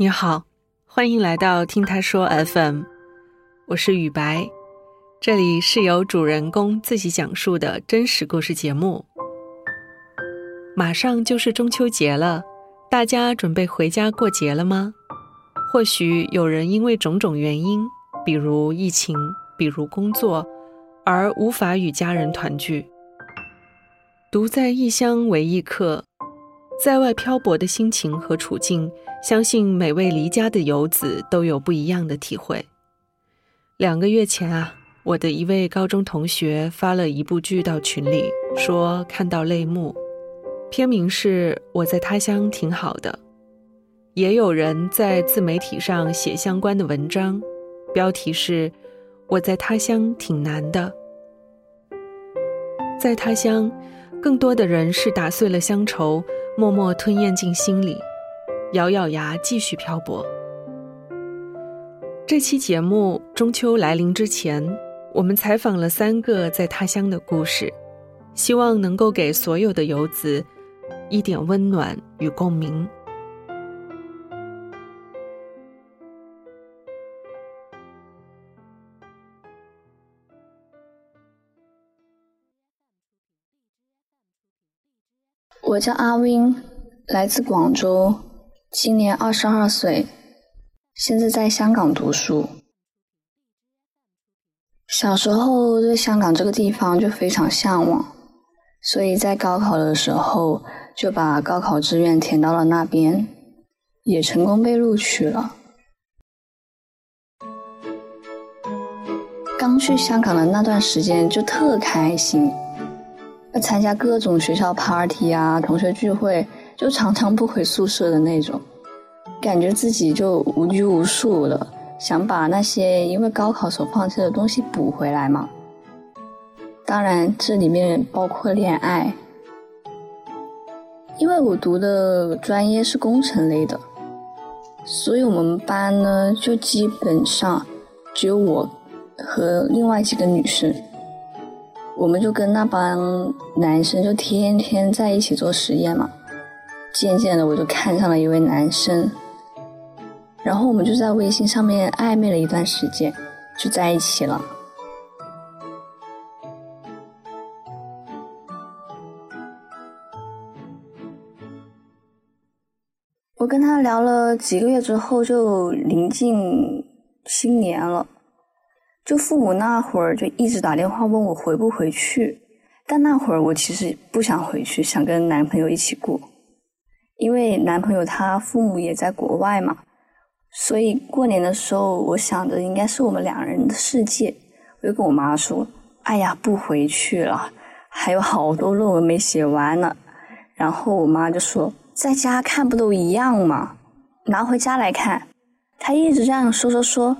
你好，欢迎来到听他说 FM，我是雨白，这里是由主人公自己讲述的真实故事节目。马上就是中秋节了，大家准备回家过节了吗？或许有人因为种种原因，比如疫情，比如工作，而无法与家人团聚。独在异乡为异客，在外漂泊的心情和处境。相信每位离家的游子都有不一样的体会。两个月前啊，我的一位高中同学发了一部剧到群里，说看到泪目。片名是《我在他乡挺好的》，也有人在自媒体上写相关的文章，标题是《我在他乡挺难的》。在他乡，更多的人是打碎了乡愁，默默吞咽进心里。咬咬牙，继续漂泊。这期节目中秋来临之前，我们采访了三个在他乡的故事，希望能够给所有的游子一点温暖与共鸣。我叫阿 Win，来自广州。今年二十二岁，现在在香港读书。小时候对香港这个地方就非常向往，所以在高考的时候就把高考志愿填到了那边，也成功被录取了。刚去香港的那段时间就特开心，要参加各种学校 party 啊，同学聚会。就常常不回宿舍的那种，感觉自己就无拘无束了，想把那些因为高考所放弃的东西补回来嘛。当然，这里面包括恋爱，因为我读的专业是工程类的，所以我们班呢就基本上只有我和另外几个女生，我们就跟那帮男生就天天在一起做实验嘛。渐渐的，我就看上了一位男生，然后我们就在微信上面暧昧了一段时间，就在一起了。我跟他聊了几个月之后，就临近新年了，就父母那会儿就一直打电话问我回不回去，但那会儿我其实不想回去，想跟男朋友一起过。因为男朋友他父母也在国外嘛，所以过年的时候，我想的应该是我们两人的世界。我就跟我妈说：“哎呀，不回去了，还有好多论文没写完呢。”然后我妈就说：“在家看不都一样吗？拿回家来看。”她一直这样说说说，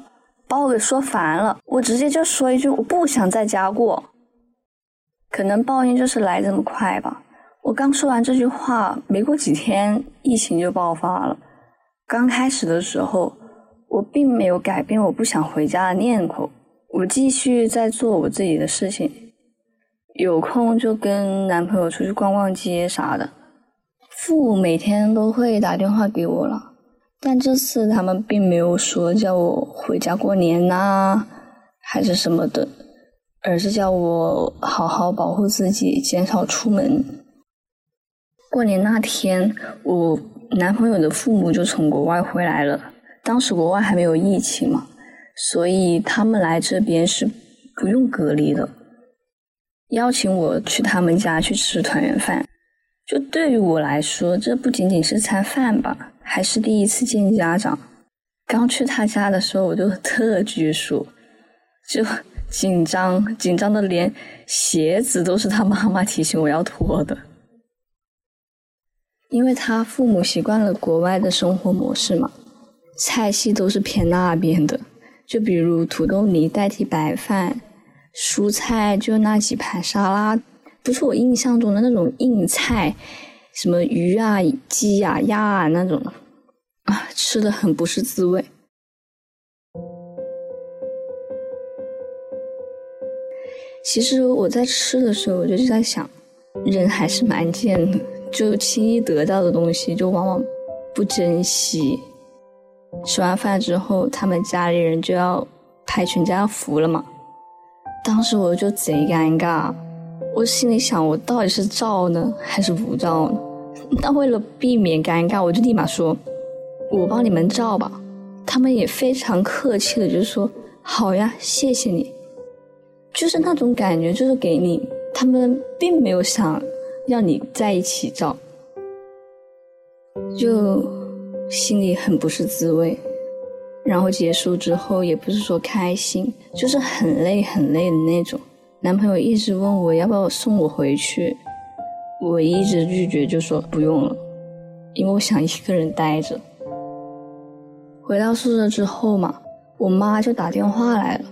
把我给说烦了。我直接就说一句：“我不想在家过。”可能报应就是来这么快吧。我刚说完这句话，没过几天，疫情就爆发了。刚开始的时候，我并没有改变我不想回家的念头，我继续在做我自己的事情，有空就跟男朋友出去逛逛街啥的。父母每天都会打电话给我了，但这次他们并没有说叫我回家过年呐，还是什么的，而是叫我好好保护自己，减少出门。过年那天，我男朋友的父母就从国外回来了。当时国外还没有疫情嘛，所以他们来这边是不用隔离的。邀请我去他们家去吃团圆饭，就对于我来说，这不仅仅是餐饭吧，还是第一次见家长。刚去他家的时候，我就特拘束，就紧张，紧张的连鞋子都是他妈妈提醒我要脱的。因为他父母习惯了国外的生活模式嘛，菜系都是偏那边的，就比如土豆泥代替白饭，蔬菜就那几盘沙拉，不是我印象中的那种硬菜，什么鱼啊、鸡啊、鸭啊那种的，啊，吃的很不是滋味。其实我在吃的时候，我就在想，人还是蛮贱的。就轻易得到的东西，就往往不珍惜。吃完饭之后，他们家里人就要拍全家福了嘛。当时我就贼尴尬，我心里想，我到底是照呢还是不照呢？那为了避免尴尬，我就立马说：“我帮你们照吧。”他们也非常客气的就是说：“好呀，谢谢你。”就是那种感觉，就是给你，他们并没有想要你在一起照，就心里很不是滋味。然后结束之后，也不是说开心，就是很累很累的那种。男朋友一直问我要不要送我回去，我一直拒绝，就说不用了，因为我想一个人待着。回到宿舍之后嘛，我妈就打电话来了，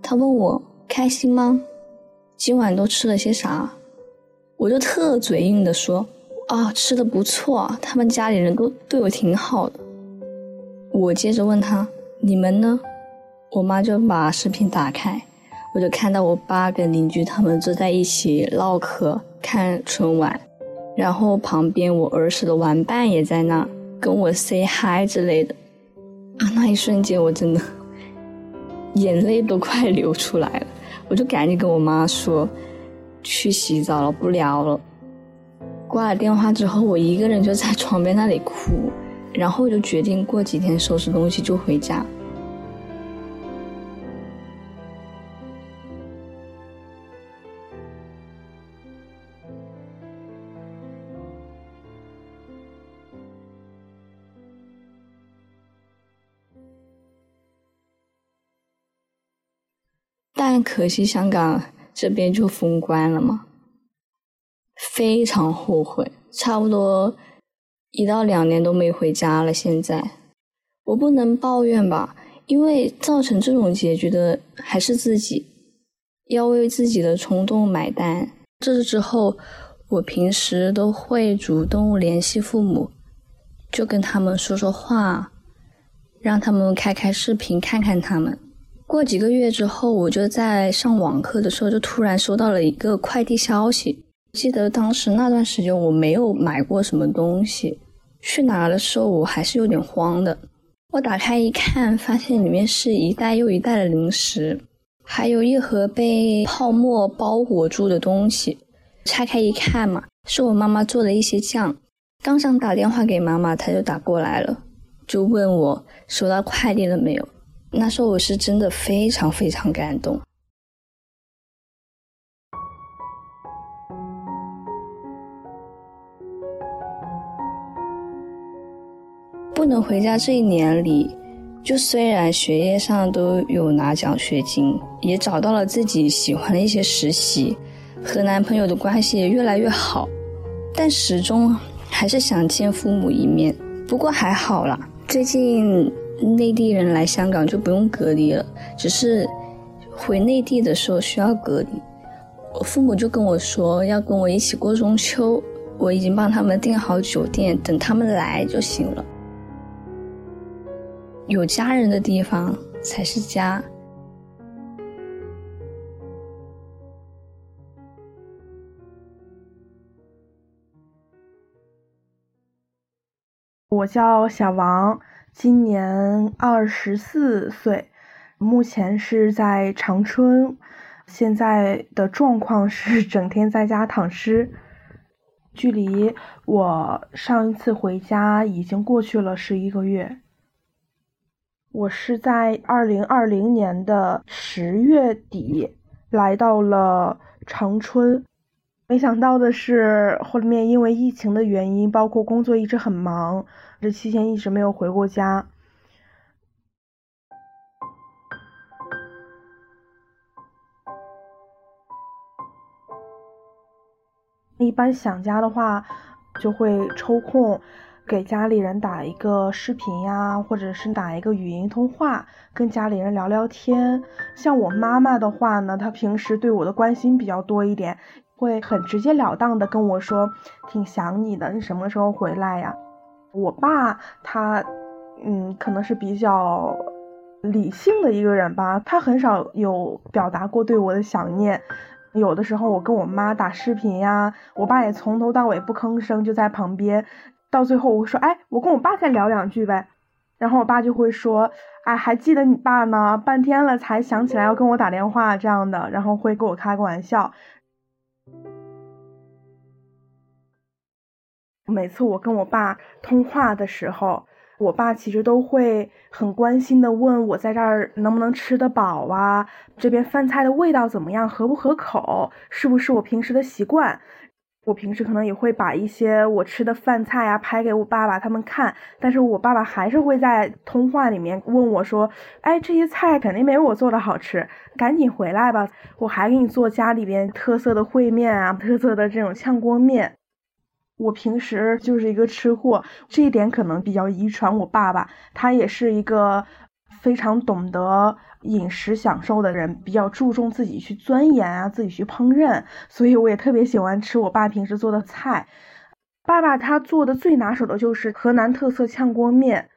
她问我开心吗？今晚都吃了些啥？我就特嘴硬的说啊，吃的不错，他们家里人都对我挺好的。我接着问他：“你们呢？”我妈就把视频打开，我就看到我爸跟邻居他们坐在一起唠嗑、看春晚，然后旁边我儿时的玩伴也在那跟我 say hi 之类的。啊，那一瞬间我真的 眼泪都快流出来了，我就赶紧跟我妈说：“去洗澡了，不聊了。”挂了电话之后，我一个人就在 床边那里哭。然后就决定过几天收拾东西就回家。可惜香港这边就封关了嘛，非常后悔，差不多。一到两年都没回家了，现在我不能抱怨吧，因为造成这种结局的还是自己，要为自己的冲动买单。这之后，我平时都会主动联系父母，就跟他们说说话，让他们开开视频看看他们。过几个月之后，我就在上网课的时候，就突然收到了一个快递消息。记得当时那段时间我没有买过什么东西，去拿的时候我还是有点慌的。我打开一看，发现里面是一袋又一袋的零食，还有一盒被泡沫包裹住的东西。拆开一看嘛，是我妈妈做的一些酱。刚想打电话给妈妈，她就打过来了，就问我收到快递了没有。那时候我是真的非常非常感动。不能回家这一年里，就虽然学业上都有拿奖学金，也找到了自己喜欢的一些实习，和男朋友的关系也越来越好，但始终还是想见父母一面。不过还好啦，最近内地人来香港就不用隔离了，只是回内地的时候需要隔离。我父母就跟我说要跟我一起过中秋，我已经帮他们订好酒店，等他们来就行了。有家人的地方才是家。我叫小王，今年二十四岁，目前是在长春，现在的状况是整天在家躺尸。距离我上一次回家已经过去了十一个月。我是在二零二零年的十月底来到了长春，没想到的是后面因为疫情的原因，包括工作一直很忙，这期间一直没有回过家。一般想家的话，就会抽空。给家里人打一个视频呀，或者是打一个语音通话，跟家里人聊聊天。像我妈妈的话呢，她平时对我的关心比较多一点，会很直截了当的跟我说，挺想你的，你什么时候回来呀？我爸他，嗯，可能是比较理性的一个人吧，他很少有表达过对我的想念。有的时候我跟我妈打视频呀，我爸也从头到尾不吭声，就在旁边。到最后，我说：“哎，我跟我爸再聊两句呗。”然后我爸就会说：“哎，还记得你爸呢？半天了才想起来要跟我打电话这样的。”然后会跟我开个玩笑。每次我跟我爸通话的时候，我爸其实都会很关心的问我在这儿能不能吃得饱啊，这边饭菜的味道怎么样，合不合口，是不是我平时的习惯。我平时可能也会把一些我吃的饭菜啊拍给我爸爸他们看，但是我爸爸还是会在通话里面问我说：“哎，这些菜肯定没我做的好吃，赶紧回来吧，我还给你做家里边特色的烩面啊，特色的这种炝锅面。”我平时就是一个吃货，这一点可能比较遗传我爸爸，他也是一个非常懂得。饮食享受的人比较注重自己去钻研啊，自己去烹饪，所以我也特别喜欢吃我爸平时做的菜。爸爸他做的最拿手的就是河南特色炝锅面。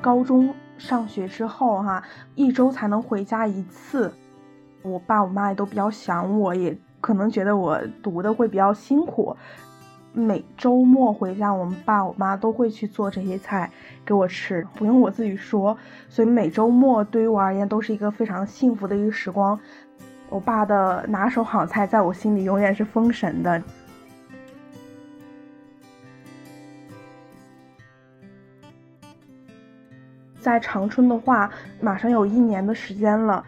高中上学之后哈，一周才能回家一次，我爸我妈也都比较想我，也可能觉得我读的会比较辛苦。每周末回家，我们爸我妈都会去做这些菜给我吃，不用我自己说。所以每周末对于我而言都是一个非常幸福的一个时光。我爸的拿手好菜在我心里永远是封神的。在长春的话，马上有一年的时间了，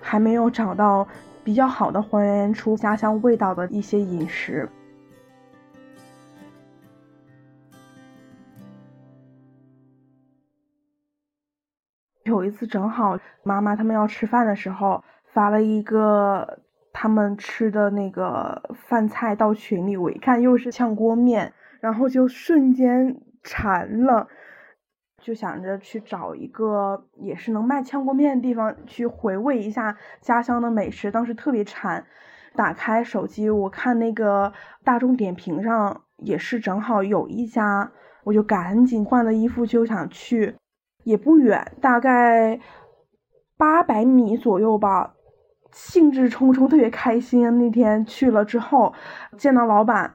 还没有找到比较好的还原出家乡味道的一些饮食。有一次正好妈妈他们要吃饭的时候，发了一个他们吃的那个饭菜到群里，我一看又是炝锅面，然后就瞬间馋了，就想着去找一个也是能卖炝锅面的地方去回味一下家乡的美食。当时特别馋，打开手机我看那个大众点评上也是正好有一家，我就赶紧换了衣服就想去。也不远，大概八百米左右吧。兴致冲冲，特别开心。那天去了之后，见到老板，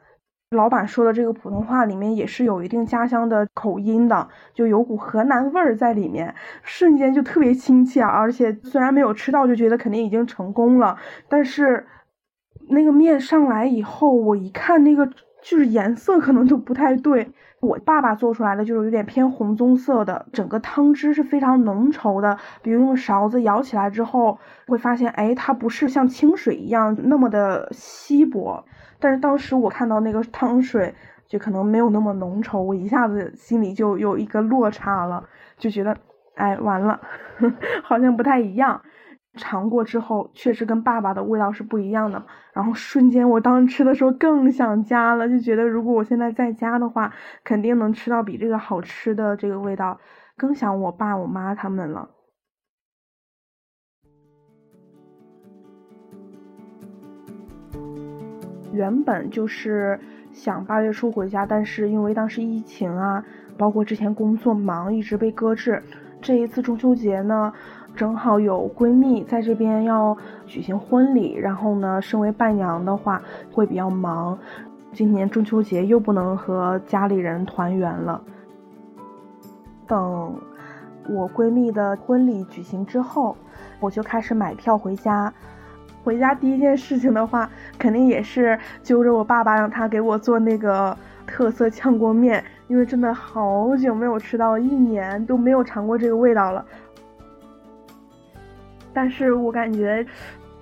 老板说的这个普通话里面也是有一定家乡的口音的，就有股河南味儿在里面，瞬间就特别亲切啊。而且虽然没有吃到，就觉得肯定已经成功了。但是那个面上来以后，我一看那个就是颜色可能都不太对。我爸爸做出来的就是有点偏红棕色的，整个汤汁是非常浓稠的。比如用勺子舀起来之后，会发现，哎，它不是像清水一样那么的稀薄。但是当时我看到那个汤水，就可能没有那么浓稠，我一下子心里就有一个落差了，就觉得，哎，完了，好像不太一样。尝过之后，确实跟爸爸的味道是不一样的。然后瞬间，我当时吃的时候更想家了，就觉得如果我现在在家的话，肯定能吃到比这个好吃的这个味道，更想我爸我妈他们了。原本就是想八月初回家，但是因为当时疫情啊，包括之前工作忙，一直被搁置。这一次中秋节呢。正好有闺蜜在这边要举行婚礼，然后呢，身为伴娘的话会比较忙。今年中秋节又不能和家里人团圆了。等我闺蜜的婚礼举行之后，我就开始买票回家。回家第一件事情的话，肯定也是揪着我爸爸，让他给我做那个特色炝锅面，因为真的好久没有吃到，一年都没有尝过这个味道了。但是我感觉，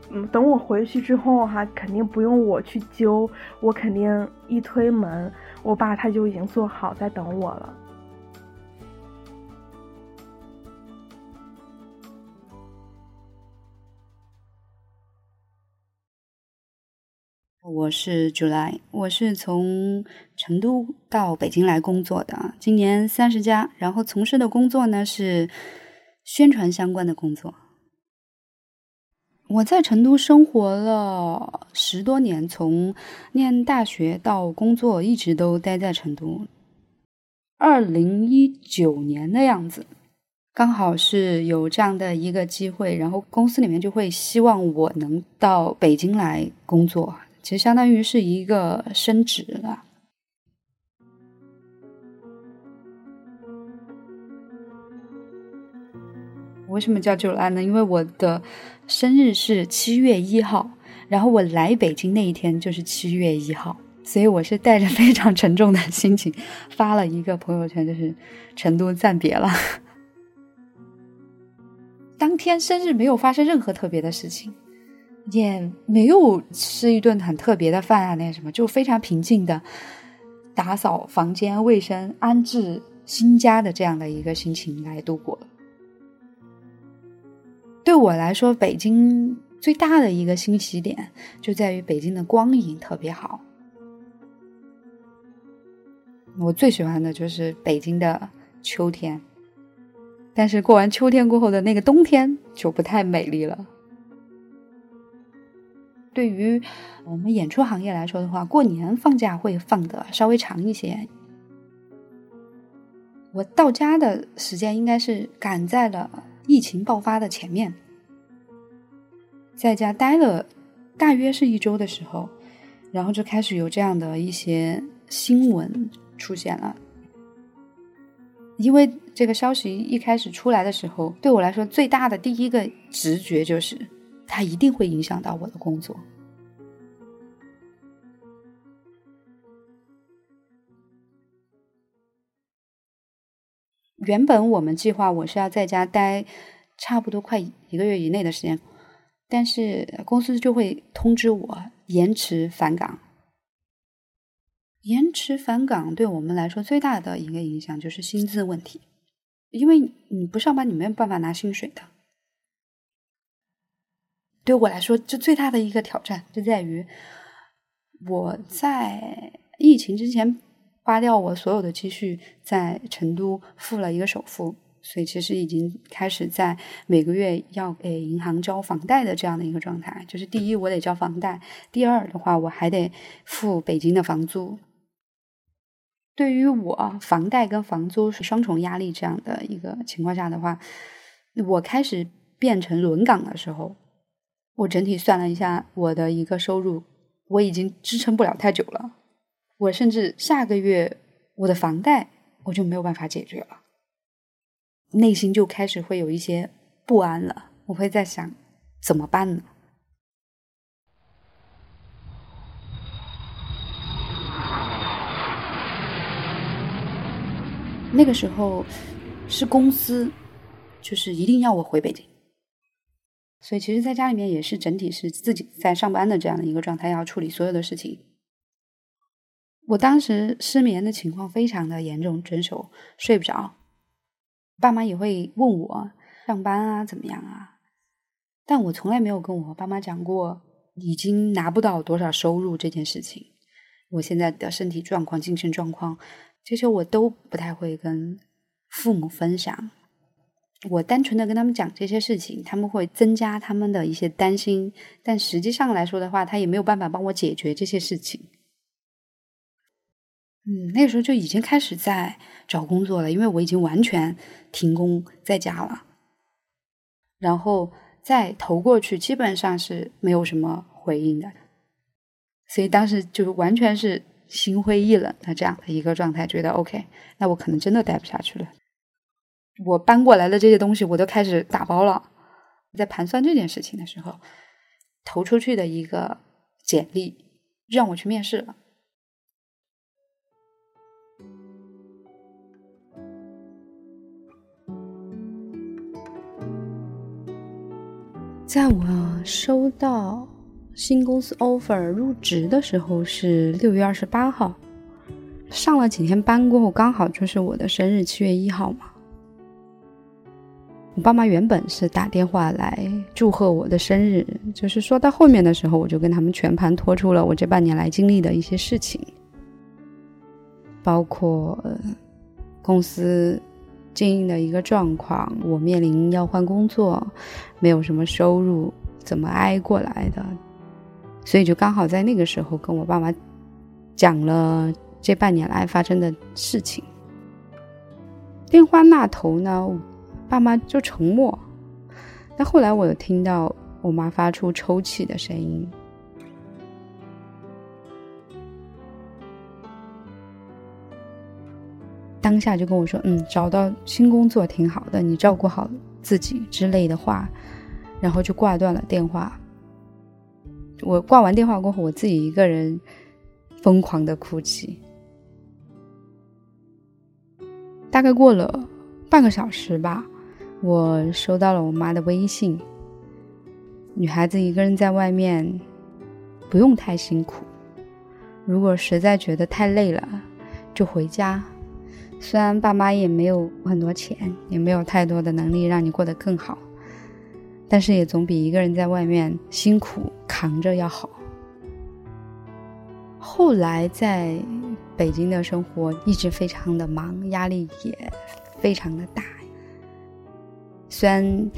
嗯，等我回去之后哈，肯定不用我去揪，我肯定一推门，我爸他就已经做好在等我了。我是 July，我是从成都到北京来工作的，今年三十加，然后从事的工作呢是宣传相关的工作。我在成都生活了十多年，从念大学到工作，一直都待在成都。二零一九年的样子，刚好是有这样的一个机会，然后公司里面就会希望我能到北京来工作，其实相当于是一个升职了。为什么叫九兰呢？因为我的生日是七月一号，然后我来北京那一天就是七月一号，所以我是带着非常沉重的心情发了一个朋友圈，就是成都暂别了。当天生日没有发生任何特别的事情，也没有吃一顿很特别的饭啊，那什么，就非常平静的打扫房间、卫生、安置新家的这样的一个心情来度过了。对我来说，北京最大的一个欣喜点就在于北京的光影特别好。我最喜欢的就是北京的秋天，但是过完秋天过后的那个冬天就不太美丽了。对于我们演出行业来说的话，过年放假会放的稍微长一些。我到家的时间应该是赶在了。疫情爆发的前面，在家待了大约是一周的时候，然后就开始有这样的一些新闻出现了。因为这个消息一开始出来的时候，对我来说最大的第一个直觉就是，它一定会影响到我的工作。原本我们计划我是要在家待差不多快一个月以内的时间，但是公司就会通知我延迟返岗。延迟返岗对我们来说最大的一个影响就是薪资问题，因为你不上班你没有办法拿薪水的。对我来说，这最大的一个挑战就在于我在疫情之前。花掉我所有的积蓄，在成都付了一个首付，所以其实已经开始在每个月要给银行交房贷的这样的一个状态。就是第一，我得交房贷；第二的话，我还得付北京的房租。对于我，房贷跟房租是双重压力这样的一个情况下的话，我开始变成轮岗的时候，我整体算了一下我的一个收入，我已经支撑不了太久了。我甚至下个月我的房贷我就没有办法解决了，内心就开始会有一些不安了。我会在想怎么办呢？那个时候是公司就是一定要我回北京，所以其实在家里面也是整体是自己在上班的这样的一个状态，要处理所有的事情。我当时失眠的情况非常的严重，整宿睡不着。爸妈也会问我上班啊怎么样啊，但我从来没有跟我爸妈讲过已经拿不到多少收入这件事情。我现在的身体状况、精神状况，这些我都不太会跟父母分享。我单纯的跟他们讲这些事情，他们会增加他们的一些担心，但实际上来说的话，他也没有办法帮我解决这些事情。嗯，那时候就已经开始在找工作了，因为我已经完全停工在家了，然后再投过去，基本上是没有什么回应的，所以当时就完全是心灰意冷的这样的一个状态，觉得 OK，那我可能真的待不下去了。我搬过来的这些东西，我都开始打包了。在盘算这件事情的时候，投出去的一个简历让我去面试了。在我收到新公司 offer 入职的时候是六月二十八号，上了几天班过后，刚好就是我的生日七月一号嘛。我爸妈原本是打电话来祝贺我的生日，就是说到后面的时候，我就跟他们全盘托出了我这半年来经历的一些事情，包括公司。经营的一个状况，我面临要换工作，没有什么收入，怎么挨过来的？所以就刚好在那个时候跟我爸妈讲了这半年来发生的事情。电话那头呢，爸妈就沉默。但后来我有听到我妈发出抽泣的声音。当下就跟我说：“嗯，找到新工作挺好的，你照顾好自己之类的话。”然后就挂断了电话。我挂完电话过后，我自己一个人疯狂的哭泣。大概过了半个小时吧，我收到了我妈的微信。女孩子一个人在外面，不用太辛苦。如果实在觉得太累了，就回家。虽然爸妈也没有很多钱，也没有太多的能力让你过得更好，但是也总比一个人在外面辛苦扛着要好。后来在北京的生活一直非常的忙，压力也非常的大。虽然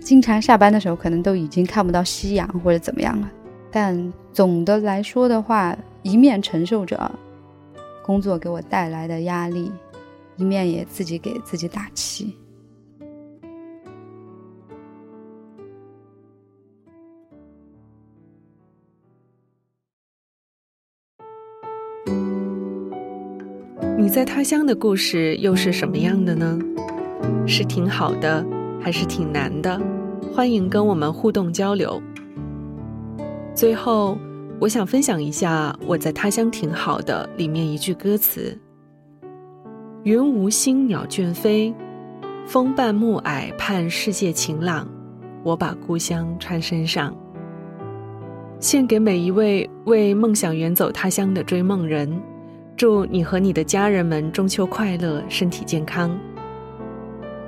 经常下班的时候可能都已经看不到夕阳或者怎么样了，但总的来说的话，一面承受着工作给我带来的压力。一面也自己给自己打气。你在他乡的故事又是什么样的呢？是挺好的，还是挺难的？欢迎跟我们互动交流。最后，我想分享一下《我在他乡挺好的》里面一句歌词。云无心，鸟倦飞；风伴暮霭，盼世界晴朗。我把故乡穿身上，献给每一位为梦想远走他乡的追梦人。祝你和你的家人们中秋快乐，身体健康。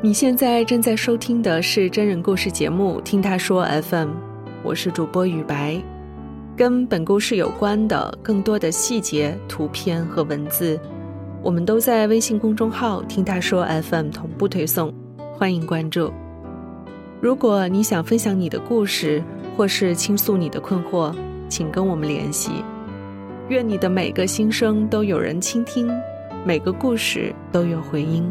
你现在正在收听的是真人故事节目《听他说 FM》，我是主播雨白。跟本故事有关的更多的细节、图片和文字。我们都在微信公众号“听他说 FM” 同步推送，欢迎关注。如果你想分享你的故事，或是倾诉你的困惑，请跟我们联系。愿你的每个心声都有人倾听，每个故事都有回音。